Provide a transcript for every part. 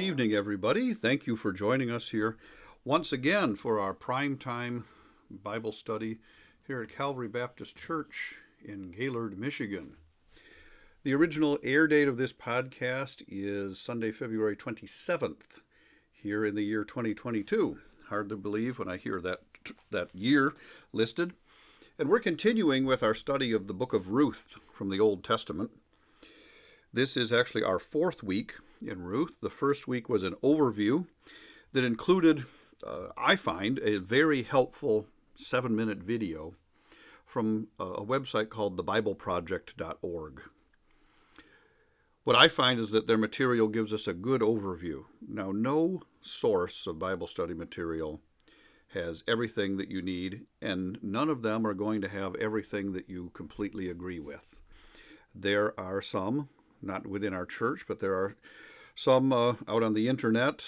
evening, everybody. Thank you for joining us here once again for our prime time Bible study here at Calvary Baptist Church in Gaylord, Michigan. The original air date of this podcast is Sunday, February 27th, here in the year 2022. Hard to believe when I hear that that year listed. And we're continuing with our study of the book of Ruth from the Old Testament. This is actually our fourth week in Ruth. The first week was an overview that included, uh, I find, a very helpful seven minute video from a website called thebibleproject.org. What I find is that their material gives us a good overview. Now, no source of Bible study material has everything that you need, and none of them are going to have everything that you completely agree with. There are some, not within our church, but there are some uh, out on the internet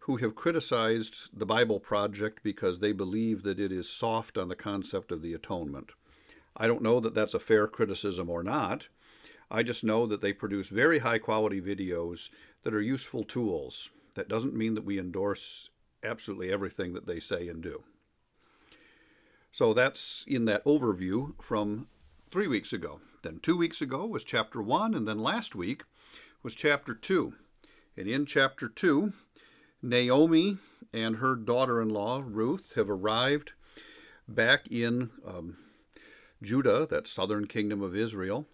who have criticized the Bible Project because they believe that it is soft on the concept of the atonement. I don't know that that's a fair criticism or not. I just know that they produce very high quality videos that are useful tools. That doesn't mean that we endorse absolutely everything that they say and do. So that's in that overview from three weeks ago. Then two weeks ago was chapter one, and then last week was chapter two. And in chapter two, Naomi and her daughter in law, Ruth, have arrived back in um, Judah, that southern kingdom of Israel,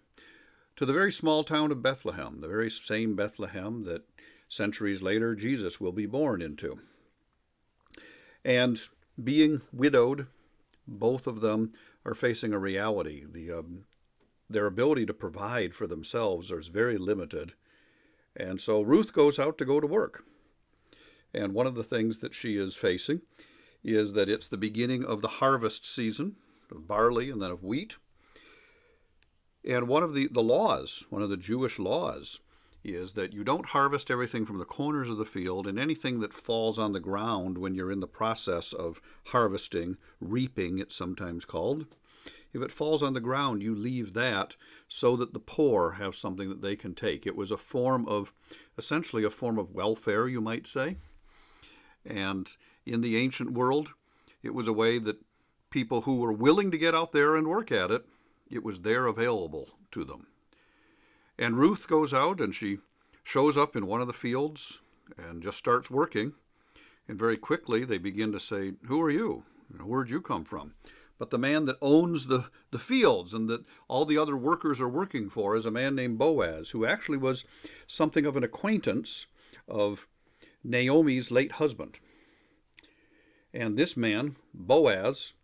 to the very small town of Bethlehem, the very same Bethlehem that centuries later Jesus will be born into. And being widowed, both of them are facing a reality. The, um, their ability to provide for themselves is very limited. And so Ruth goes out to go to work. And one of the things that she is facing is that it's the beginning of the harvest season of barley and then of wheat. And one of the, the laws, one of the Jewish laws, is that you don't harvest everything from the corners of the field, and anything that falls on the ground when you're in the process of harvesting, reaping, it's sometimes called. If it falls on the ground, you leave that so that the poor have something that they can take. It was a form of, essentially, a form of welfare, you might say. And in the ancient world, it was a way that people who were willing to get out there and work at it, it was there available to them. And Ruth goes out and she shows up in one of the fields and just starts working. And very quickly they begin to say, Who are you? Where'd you come from? But the man that owns the, the fields and that all the other workers are working for is a man named Boaz, who actually was something of an acquaintance of Naomi's late husband. And this man, Boaz,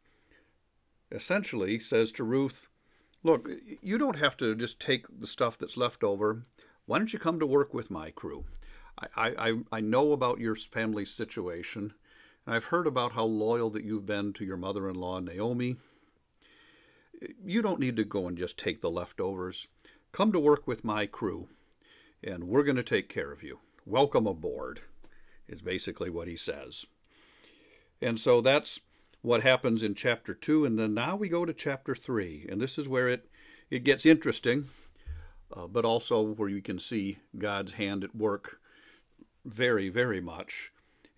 essentially says to Ruth, Look, you don't have to just take the stuff that's left over. Why don't you come to work with my crew? I, I, I know about your family's situation, and I've heard about how loyal that you've been to your mother in law, Naomi. You don't need to go and just take the leftovers. Come to work with my crew, and we're going to take care of you. Welcome aboard is basically what he says. And so that's what happens in chapter 2 and then now we go to chapter 3 and this is where it it gets interesting uh, but also where you can see God's hand at work very very much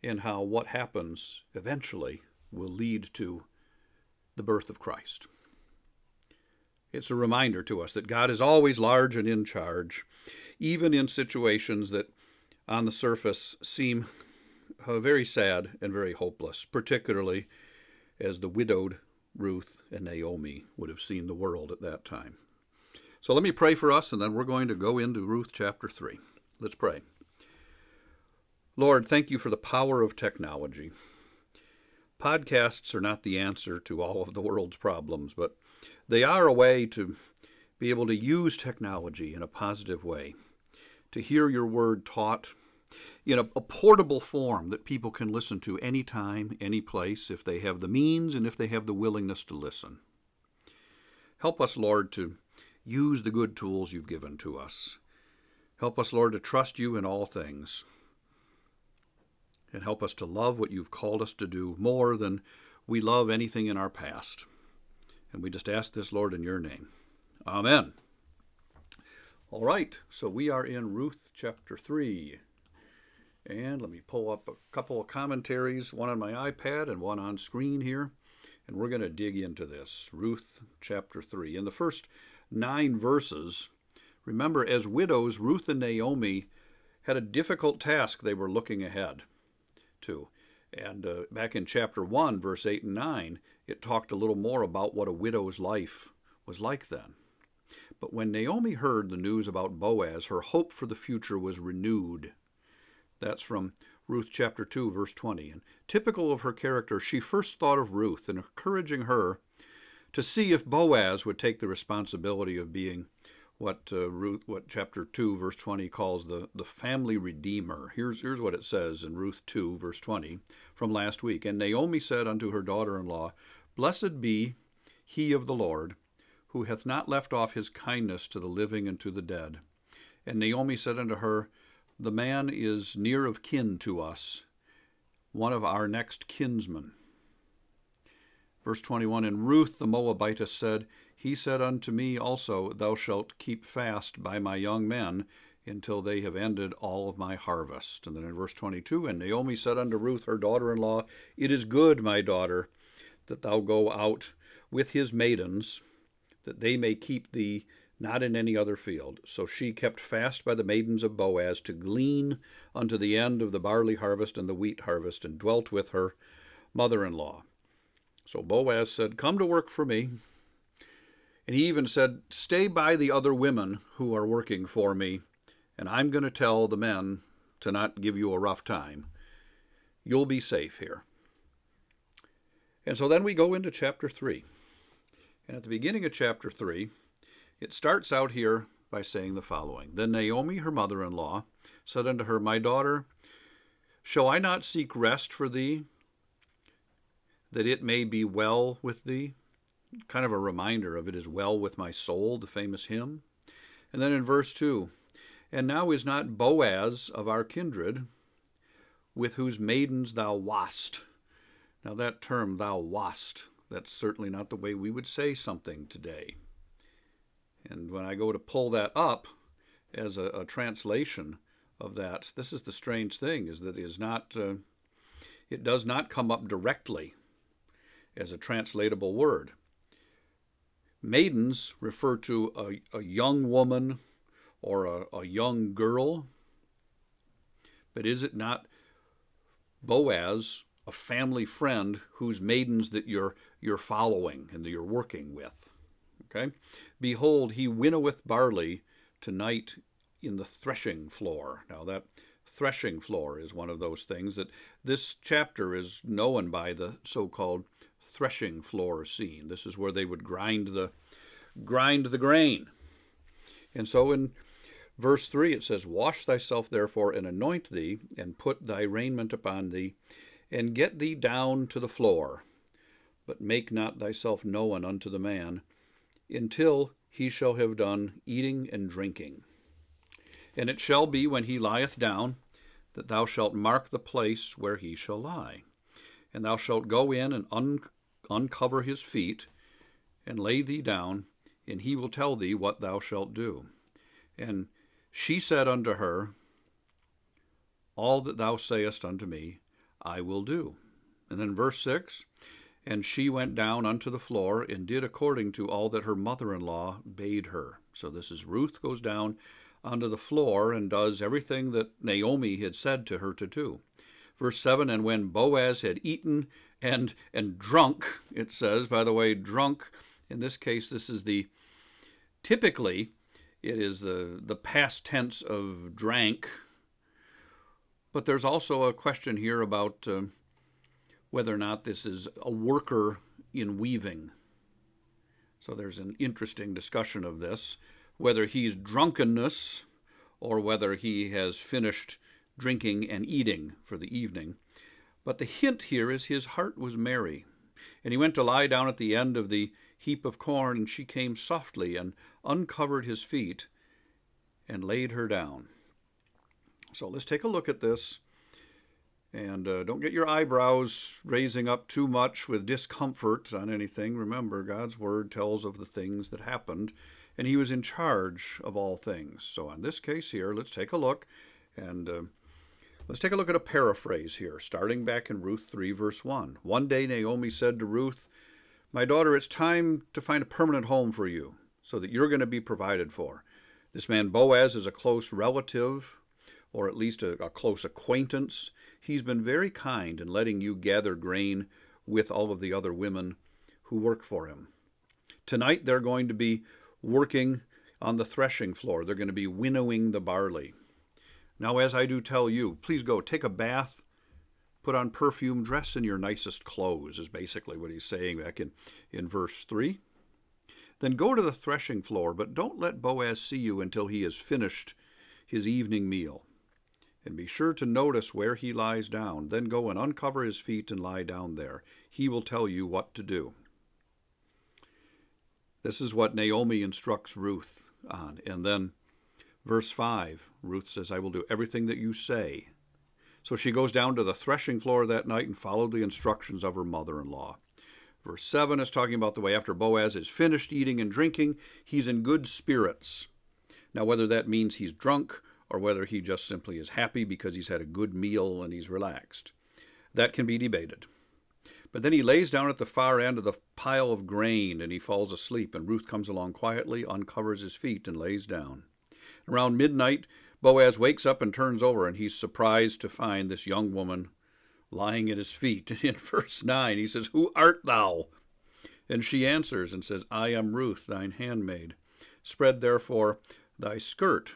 in how what happens eventually will lead to the birth of Christ. It's a reminder to us that God is always large and in charge, even in situations that on the surface seem uh, very sad and very hopeless, particularly as the widowed Ruth and Naomi would have seen the world at that time. So let me pray for us, and then we're going to go into Ruth chapter 3. Let's pray. Lord, thank you for the power of technology. Podcasts are not the answer to all of the world's problems, but they are a way to be able to use technology in a positive way to hear your word taught in a, a, portable form that people can listen to anytime, any place, if they have the means and if they have the willingness to listen. Help us, Lord, to use the good tools you've given to us. Help us, Lord, to trust you in all things. And help us to love what you've called us to do more than we love anything in our past. And we just ask this, Lord, in your name. Amen. All right, so we are in Ruth chapter 3. And let me pull up a couple of commentaries, one on my iPad and one on screen here. And we're going to dig into this. Ruth chapter 3. In the first nine verses, remember, as widows, Ruth and Naomi had a difficult task they were looking ahead to. And uh, back in chapter 1, verse 8 and 9, it talked a little more about what a widow's life was like then. But when Naomi heard the news about Boaz, her hope for the future was renewed. That's from Ruth chapter 2, verse 20. And typical of her character, she first thought of Ruth and encouraging her to see if Boaz would take the responsibility of being what uh, Ruth, what chapter 2, verse 20 calls the, the family redeemer. Here's, here's what it says in Ruth 2, verse 20 from last week. And Naomi said unto her daughter in law, Blessed be he of the Lord, who hath not left off his kindness to the living and to the dead. And Naomi said unto her, The man is near of kin to us, one of our next kinsmen. Verse 21 And Ruth the Moabitess said, he said unto me also, Thou shalt keep fast by my young men until they have ended all of my harvest. And then in verse 22, And Naomi said unto Ruth, her daughter in law, It is good, my daughter, that thou go out with his maidens, that they may keep thee not in any other field. So she kept fast by the maidens of Boaz to glean unto the end of the barley harvest and the wheat harvest, and dwelt with her mother in law. So Boaz said, Come to work for me, and he even said, Stay by the other women who are working for me, and I'm going to tell the men to not give you a rough time. You'll be safe here. And so then we go into chapter 3. And at the beginning of chapter 3, it starts out here by saying the following Then Naomi, her mother in law, said unto her, My daughter, shall I not seek rest for thee, that it may be well with thee? kind of a reminder of it is well with my soul, the famous hymn. And then in verse 2, and now is not Boaz of our kindred, with whose maidens thou wast. Now, that term, thou wast, that's certainly not the way we would say something today. And when I go to pull that up as a, a translation of that, this is the strange thing, is that it is not, uh, it does not come up directly as a translatable word. Maidens refer to a, a young woman or a, a young girl. But is it not Boaz, a family friend whose maidens that you're you're following and that you're working with? Okay? Behold, he winnoweth barley tonight in the threshing floor. Now that threshing floor is one of those things that this chapter is known by the so-called threshing floor scene. This is where they would grind the grind the grain. And so in verse 3 it says, Wash thyself therefore and anoint thee, and put thy raiment upon thee, and get thee down to the floor, but make not thyself known unto the man, until he shall have done eating and drinking. And it shall be when he lieth down, that thou shalt mark the place where he shall lie. And thou shalt go in and un uncover his feet, and lay thee down, and he will tell thee what thou shalt do. And she said unto her, All that thou sayest unto me, I will do. And then verse 6 And she went down unto the floor, and did according to all that her mother in law bade her. So this is Ruth goes down onto the floor and does everything that Naomi had said to her to do. Verse 7 And when Boaz had eaten and and drunk, it says, by the way, drunk, in this case, this is the typically it is the, the past tense of drank, but there's also a question here about uh, whether or not this is a worker in weaving. So there's an interesting discussion of this, whether he's drunkenness or whether he has finished drinking and eating for the evening. But the hint here is his heart was merry. And he went to lie down at the end of the heap of corn, and she came softly and uncovered his feet and laid her down. So let's take a look at this. And uh, don't get your eyebrows raising up too much with discomfort on anything. Remember, God's Word tells of the things that happened, and He was in charge of all things. So, in this case here, let's take a look and uh, Let's take a look at a paraphrase here, starting back in Ruth 3, verse 1. One day Naomi said to Ruth, My daughter, it's time to find a permanent home for you so that you're going to be provided for. This man Boaz is a close relative, or at least a, a close acquaintance. He's been very kind in letting you gather grain with all of the other women who work for him. Tonight they're going to be working on the threshing floor. They're going to be winnowing the barley. Now, as I do tell you, please go take a bath, put on perfume, dress in your nicest clothes, is basically what he's saying back in, in verse 3. Then go to the threshing floor, but don't let Boaz see you until he has finished his evening meal. And be sure to notice where he lies down. Then go and uncover his feet and lie down there. He will tell you what to do. This is what Naomi instructs Ruth on. And then Verse 5, Ruth says, I will do everything that you say. So she goes down to the threshing floor that night and followed the instructions of her mother in law. Verse 7 is talking about the way after Boaz is finished eating and drinking, he's in good spirits. Now, whether that means he's drunk or whether he just simply is happy because he's had a good meal and he's relaxed, that can be debated. But then he lays down at the far end of the pile of grain and he falls asleep, and Ruth comes along quietly, uncovers his feet, and lays down. Around midnight, Boaz wakes up and turns over, and he's surprised to find this young woman lying at his feet. In verse 9, he says, Who art thou? And she answers and says, I am Ruth, thine handmaid. Spread therefore thy skirt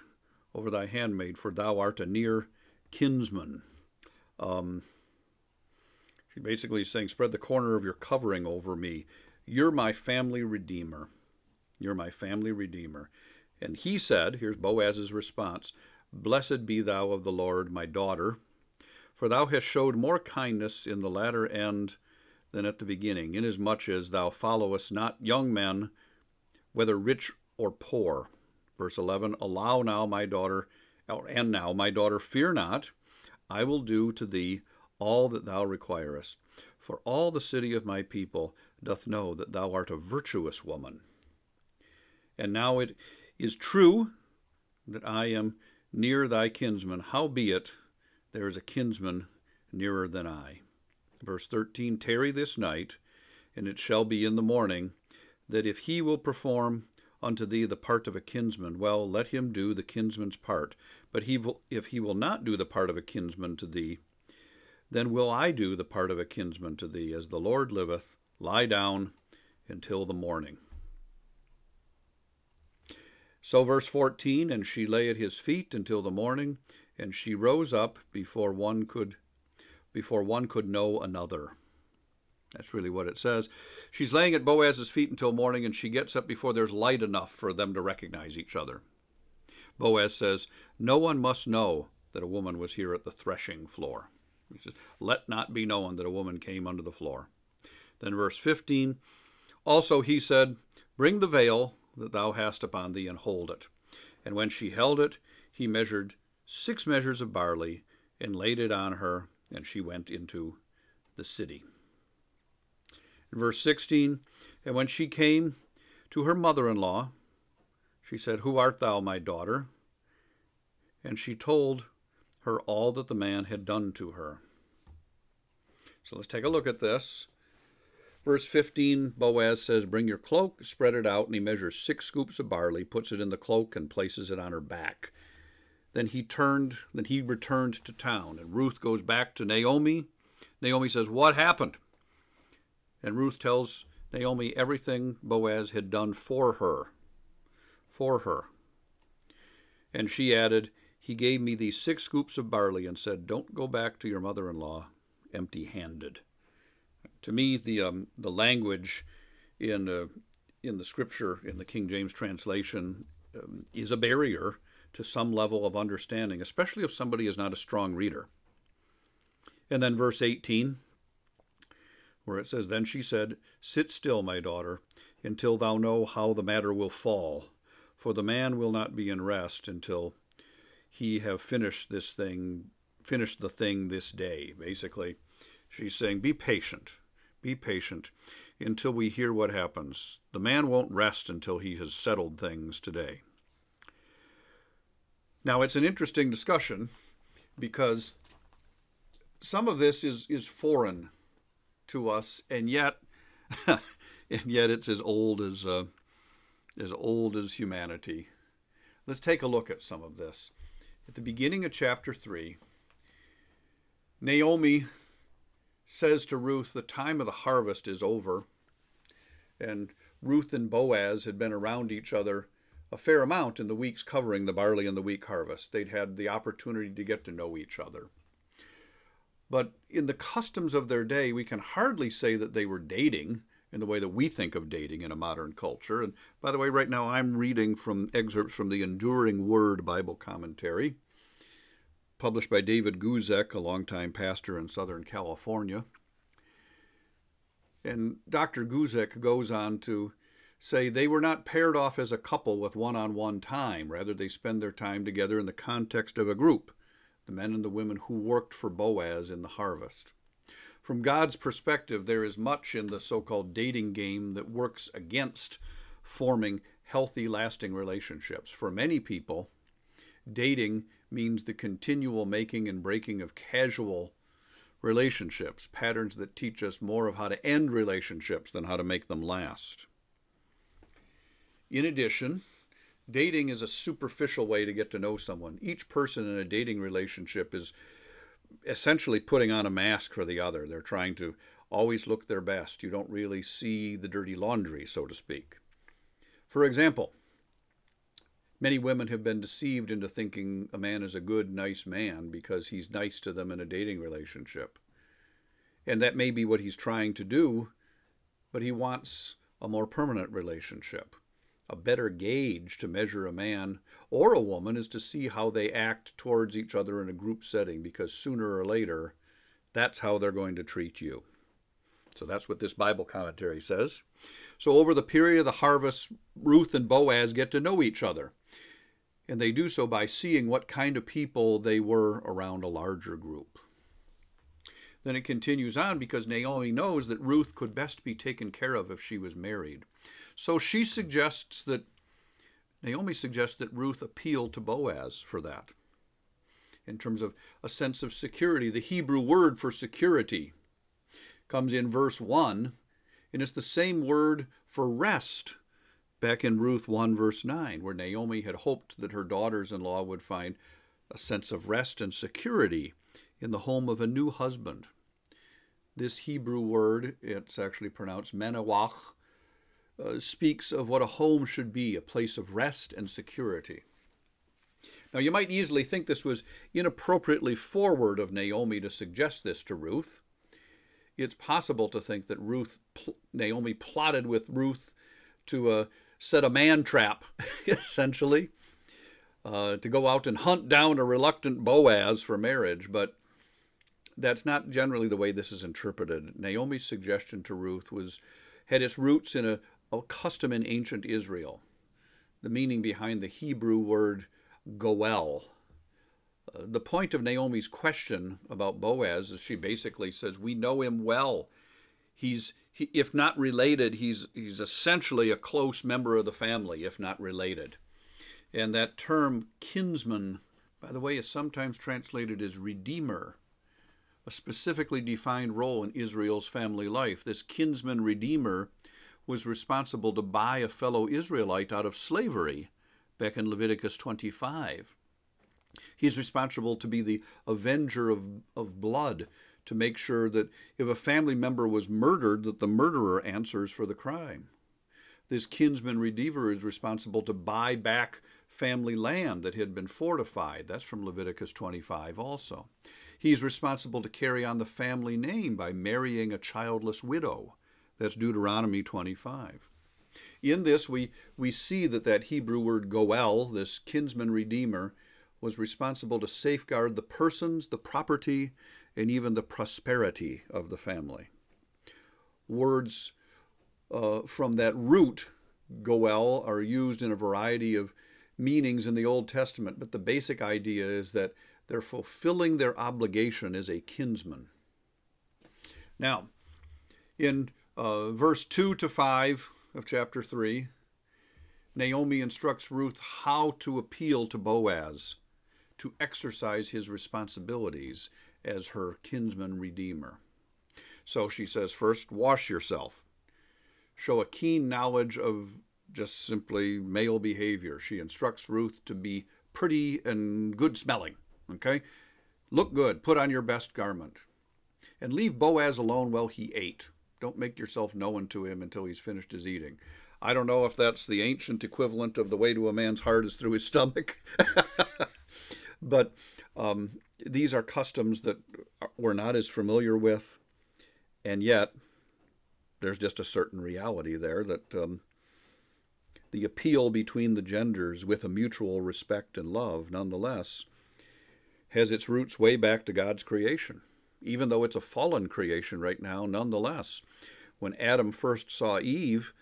over thy handmaid, for thou art a near kinsman. Um, she basically is saying, Spread the corner of your covering over me. You're my family redeemer. You're my family redeemer. And he said, here's Boaz's response Blessed be thou of the Lord, my daughter, for thou hast showed more kindness in the latter end than at the beginning, inasmuch as thou followest not young men, whether rich or poor. Verse 11 Allow now, my daughter, and now, my daughter, fear not, I will do to thee all that thou requirest. For all the city of my people doth know that thou art a virtuous woman. And now it is true that I am near thy kinsman, howbeit there is a kinsman nearer than I. Verse 13 Tarry this night, and it shall be in the morning, that if he will perform unto thee the part of a kinsman, well, let him do the kinsman's part. But he will, if he will not do the part of a kinsman to thee, then will I do the part of a kinsman to thee, as the Lord liveth. Lie down until the morning. So, verse 14, and she lay at his feet until the morning, and she rose up before one could before one could know another. That's really what it says. She's laying at Boaz's feet until morning, and she gets up before there's light enough for them to recognize each other. Boaz says, No one must know that a woman was here at the threshing floor. He says, Let not be known that a woman came under the floor. Then, verse 15, also he said, Bring the veil that thou hast upon thee, and hold it. And when she held it, he measured six measures of barley, and laid it on her, and she went into the city. In verse 16, and when she came to her mother in law, she said, Who art thou, my daughter? And she told her all that the man had done to her. So let's take a look at this. Verse 15, Boaz says, Bring your cloak, spread it out, and he measures six scoops of barley, puts it in the cloak, and places it on her back. Then he turned, then he returned to town, and Ruth goes back to Naomi. Naomi says, What happened? And Ruth tells Naomi everything Boaz had done for her. For her. And she added, He gave me these six scoops of barley and said, Don't go back to your mother in law empty handed to me, the um, the language in uh, in the scripture in the King James translation um, is a barrier to some level of understanding, especially if somebody is not a strong reader. And then verse 18, where it says, Then she said, Sit still, my daughter, until thou know how the matter will fall, for the man will not be in rest until he have finished this thing, finished the thing this day. Basically, she's saying, Be patient. Be patient until we hear what happens. The man won't rest until he has settled things today. Now, it's an interesting discussion because some of this is, is foreign to us, and yet, and yet it's as old as, uh, as old as humanity. Let's take a look at some of this. At the beginning of chapter 3, Naomi says to Ruth, The time of the harvest is over. And Ruth and Boaz had been around each other a fair amount in the weeks covering the barley and the wheat harvest. They'd had the opportunity to get to know each other. But in the customs of their day, we can hardly say that they were dating in the way that we think of dating in a modern culture. And by the way, right now I'm reading from excerpts from the Enduring Word Bible Commentary, published by David Guzik, a longtime pastor in Southern California. And Dr. Guzik goes on to say they were not paired off as a couple with one on one time. Rather, they spend their time together in the context of a group the men and the women who worked for Boaz in the harvest. From God's perspective, there is much in the so called dating game that works against forming healthy, lasting relationships. For many people, dating means the continual making and breaking of casual relationships, patterns that teach us more of how to end relationships than how to make them last. In addition, dating is a superficial way to get to know someone. Each person in a dating relationship is essentially putting on a mask for the other. They're trying to always look their best. You don't really see the dirty laundry, so to speak. For example, many women have been deceived into thinking a man is a good, nice man because he's nice to them in a dating relationship. And that may be what he's trying to do, but he wants a more permanent relationship a better gauge to measure a man or a woman is to see how they act towards each other in a group setting, because sooner or later, that's how they're going to treat you. So that's what this Bible commentary says. So, over the period of the harvest, Ruth and Boaz get to know each other. And they do so by seeing what kind of people they were around a larger group. Then it continues on because Naomi knows that Ruth could best be taken care of if she was married. So she suggests that, Naomi suggests that Ruth appeal to Boaz for that. In terms of a sense of security, the Hebrew word for security comes in verse 1, and it's the same word for rest back in Ruth 1, verse 9, where Naomi had hoped that her daughters in law would find a sense of rest and security in the home of a new husband. This Hebrew word, it's actually pronounced menawach, uh, speaks of what a home should be a place of rest and security. Now, you might easily think this was inappropriately forward of Naomi to suggest this to Ruth. It's possible to think that Ruth, Naomi plotted with Ruth to uh, set a man trap, essentially, uh, to go out and hunt down a reluctant Boaz for marriage, but that's not generally the way this is interpreted. Naomi's suggestion to Ruth was had its roots in a, a custom in ancient Israel. The meaning behind the Hebrew word goel. The point of Naomi's question about Boaz is she basically says, We know him well. He's, he, if not related, he's, he's essentially a close member of the family, if not related. And that term kinsman, by the way, is sometimes translated as redeemer, a specifically defined role in Israel's family life. This kinsman redeemer was responsible to buy a fellow Israelite out of slavery back in Leviticus 25. He's responsible to be the avenger of, of blood, to make sure that if a family member was murdered, that the murderer answers for the crime. This kinsman redeemer is responsible to buy back family land that had been fortified. That's from Leviticus 25 also. He's responsible to carry on the family name by marrying a childless widow. That's Deuteronomy 25. In this, we, we see that that Hebrew word goel, this kinsman redeemer, was responsible to safeguard the persons, the property, and even the prosperity of the family. Words uh, from that root, goel, are used in a variety of meanings in the Old Testament, but the basic idea is that they're fulfilling their obligation as a kinsman. Now, in uh, verse 2 to 5 of chapter 3, Naomi instructs Ruth how to appeal to Boaz to exercise his responsibilities as her kinsman redeemer. So she says, first, wash yourself. Show a keen knowledge of just simply male behavior. She instructs Ruth to be pretty and good smelling. Okay? Look good. Put on your best garment. And leave Boaz alone while he ate. Don't make yourself known to him until he's finished his eating. I don't know if that's the ancient equivalent of the way to a man's heart is through his stomach. but um, these are customs that we're not as familiar with. And yet, there's just a certain reality there that um, the appeal between the genders with a mutual respect and love, nonetheless, has its roots way back to God's creation. Even though it's a fallen creation right now, nonetheless, when Adam first saw Eve,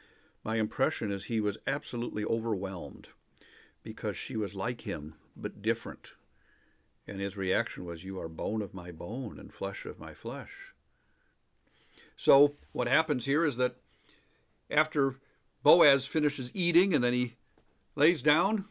my impression is he was absolutely overwhelmed because she was like him, but different. And his reaction was, You are bone of my bone and flesh of my flesh. So, what happens here is that after Boaz finishes eating and then he lays down.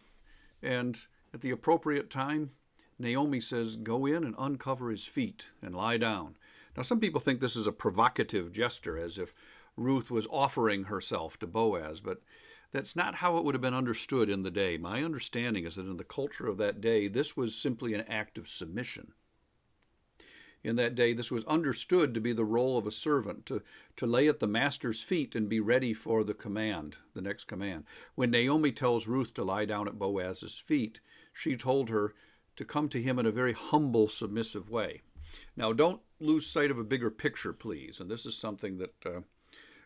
And at the appropriate time, Naomi says, Go in and uncover his feet and lie down. Now, some people think this is a provocative gesture, as if Ruth was offering herself to Boaz, but that's not how it would have been understood in the day. My understanding is that in the culture of that day, this was simply an act of submission in that day, this was understood to be the role of a servant, to, to lay at the master's feet and be ready for the command, the next command. When Naomi tells Ruth to lie down at Boaz's feet, she told her to come to him in a very humble, submissive way. Now, don't lose sight of a bigger picture, please. And this is something that uh,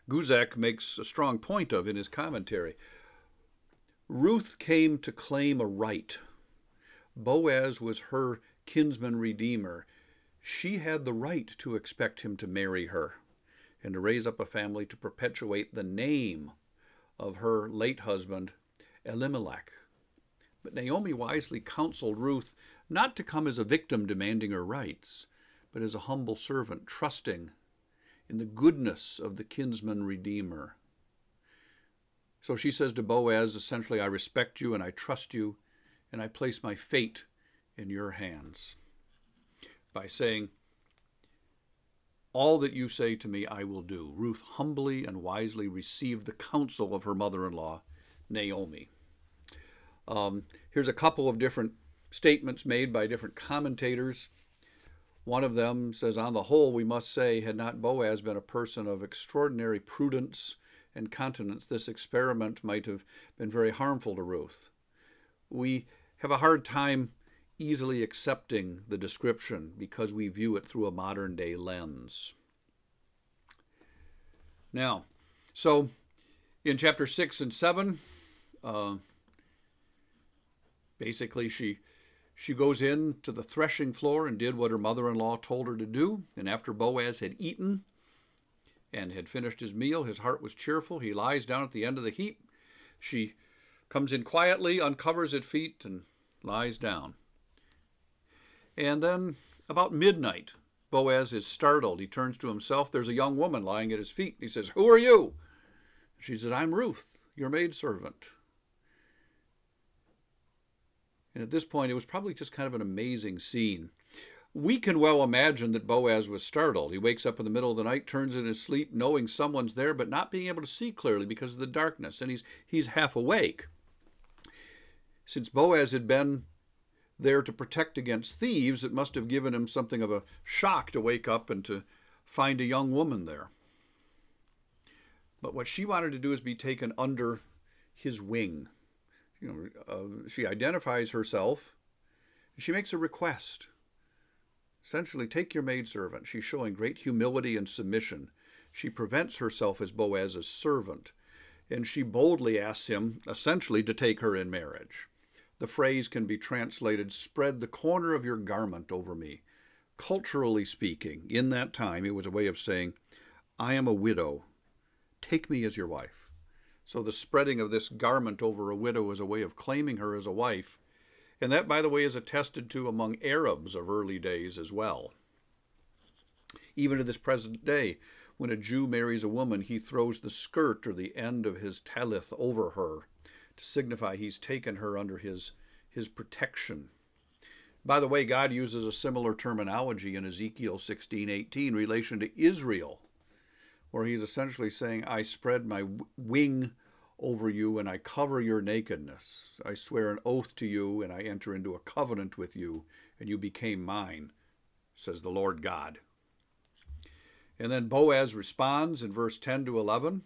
Guzik makes a strong point of in his commentary. Ruth came to claim a right. Boaz was her kinsman redeemer she had the right to expect him to marry her and to raise up a family to perpetuate the name of her late husband, Elimelech. But Naomi wisely counseled Ruth not to come as a victim demanding her rights, but as a humble servant, trusting in the goodness of the kinsman redeemer. So she says to Boaz, essentially, I respect you and I trust you, and I place my fate in your hands by saying, All that you say to me, I will do. Ruth humbly and wisely received the counsel of her mother in law, Naomi. Um, here's a couple of different statements made by different commentators. One of them says, On the whole, we must say, had not Boaz been a person of extraordinary prudence and continence, this experiment might have been very harmful to Ruth. We have a hard time easily accepting the description because we view it through a modern day lens. Now, so in chapter 6 and 7, uh, basically she she goes in to the threshing floor and did what her mother-in-law told her to do and after boaz had eaten and had finished his meal his heart was cheerful he lies down at the end of the heap she comes in quietly uncovers his feet and lies down and then about midnight, Boaz is startled. He turns to himself. There's a young woman lying at his feet. He says, Who are you? She says, I'm Ruth, your maidservant. And at this point, it was probably just kind of an amazing scene. We can well imagine that Boaz was startled. He wakes up in the middle of the night, turns in his sleep, knowing someone's there, but not being able to see clearly because of the darkness, and he's, he's half awake. Since Boaz had been there to protect against thieves, it must have given him something of a shock to wake up and to find a young woman there. But what she wanted to do is be taken under his wing. You know, uh, she identifies herself. She makes a request. Essentially, take your maidservant. She's showing great humility and submission. She prevents herself as Boaz's servant, and she boldly asks him, essentially, to take her in marriage. The phrase can be translated, spread the corner of your garment over me. Culturally speaking, in that time, it was a way of saying, I am a widow. Take me as your wife. So the spreading of this garment over a widow is a way of claiming her as a wife. And that, by the way, is attested to among Arabs of early days as well. Even to this present day, when a Jew marries a woman, he throws the skirt or the end of his talith over her to signify he's taken her under his, his protection. By the way, God uses a similar terminology in Ezekiel 16:18 relation to Israel, where he's essentially saying, "I spread my wing over you and I cover your nakedness. I swear an oath to you and I enter into a covenant with you and you became mine," says the Lord God. And then Boaz responds in verse 10 to 11,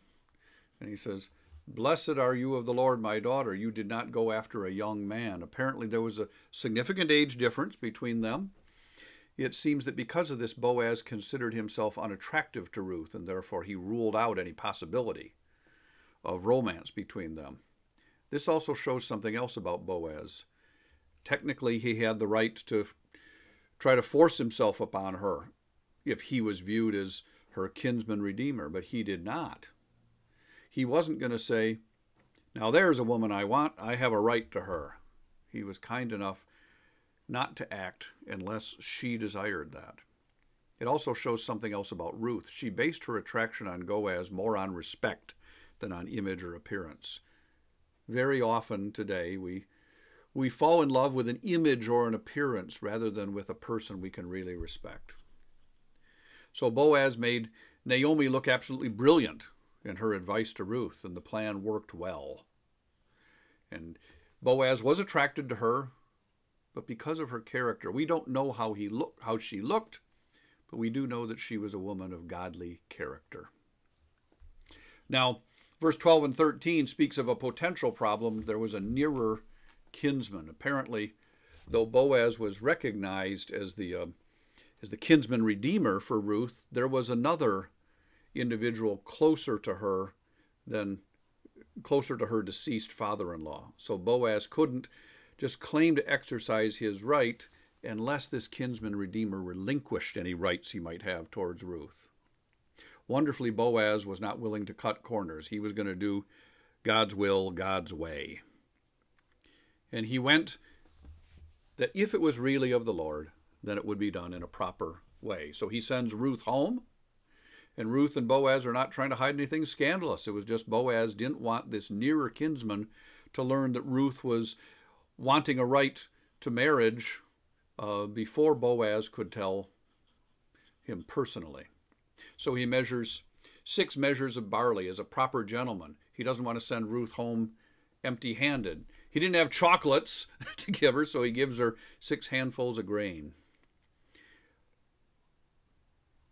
and he says, Blessed are you of the Lord, my daughter. You did not go after a young man. Apparently, there was a significant age difference between them. It seems that because of this, Boaz considered himself unattractive to Ruth, and therefore he ruled out any possibility of romance between them. This also shows something else about Boaz. Technically, he had the right to try to force himself upon her if he was viewed as her kinsman redeemer, but he did not. He wasn't going to say, Now there's a woman I want, I have a right to her. He was kind enough not to act unless she desired that. It also shows something else about Ruth. She based her attraction on Boaz more on respect than on image or appearance. Very often today, we, we fall in love with an image or an appearance rather than with a person we can really respect. So Boaz made Naomi look absolutely brilliant in her advice to Ruth, and the plan worked well. And Boaz was attracted to her, but because of her character, we don't know how he look, how she looked, but we do know that she was a woman of godly character. Now, verse 12 and 13 speaks of a potential problem. There was a nearer kinsman. Apparently, though Boaz was recognized as the uh, as the kinsman redeemer for Ruth, there was another individual closer to her than closer to her deceased father-in-law. So Boaz couldn't just claim to exercise his right unless this kinsman redeemer relinquished any rights he might have towards Ruth. Wonderfully, Boaz was not willing to cut corners. He was going to do God's will, God's way. And he went that if it was really of the Lord, then it would be done in a proper way. So he sends Ruth home and Ruth and Boaz are not trying to hide anything scandalous. It was just Boaz didn't want this nearer kinsman to learn that Ruth was wanting a right to marriage uh, before Boaz could tell him personally. So he measures six measures of barley as a proper gentleman. He doesn't want to send Ruth home empty handed. He didn't have chocolates to give her, so he gives her six handfuls of grain.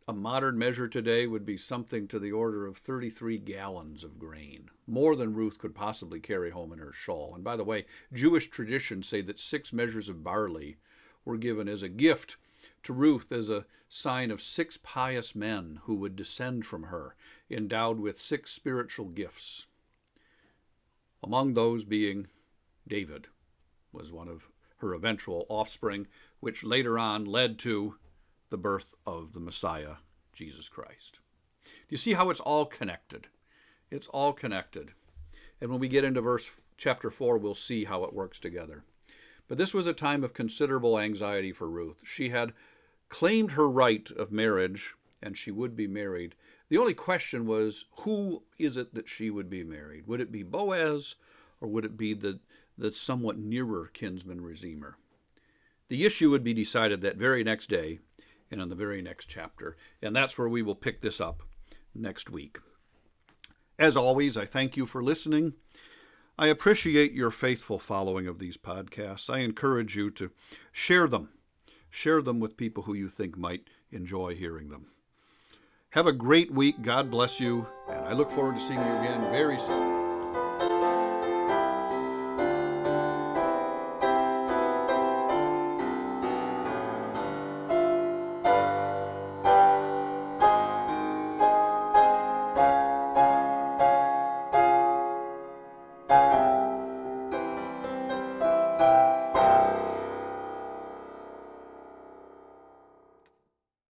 A modern measure today would be something to the order of 33 gallons of grain, more than Ruth could possibly carry home in her shawl. And by the way, Jewish traditions say that six measures of barley were given as a gift to Ruth as a sign of six pious men who would descend from her, endowed with six spiritual gifts. Among those being David was one of her eventual offspring, which later on led to the birth of the Messiah, Jesus Christ. Do you see how it's all connected? It's all connected. And when we get into verse chapter 4, we'll see how it works together. But this was a time of considerable anxiety for Ruth. She had claimed her right of marriage and she would be married. The only question was who is it that she would be married? Would it be Boaz or would it be the, the somewhat nearer kinsman redeemer? The issue would be decided that very next day and in the very next chapter. And that's where we will pick this up next week. As always, I thank you for listening. I appreciate your faithful following of these podcasts. I encourage you to share them. Share them with people who you think might enjoy hearing them. Have a great week. God bless you. And I look forward to seeing you again very soon.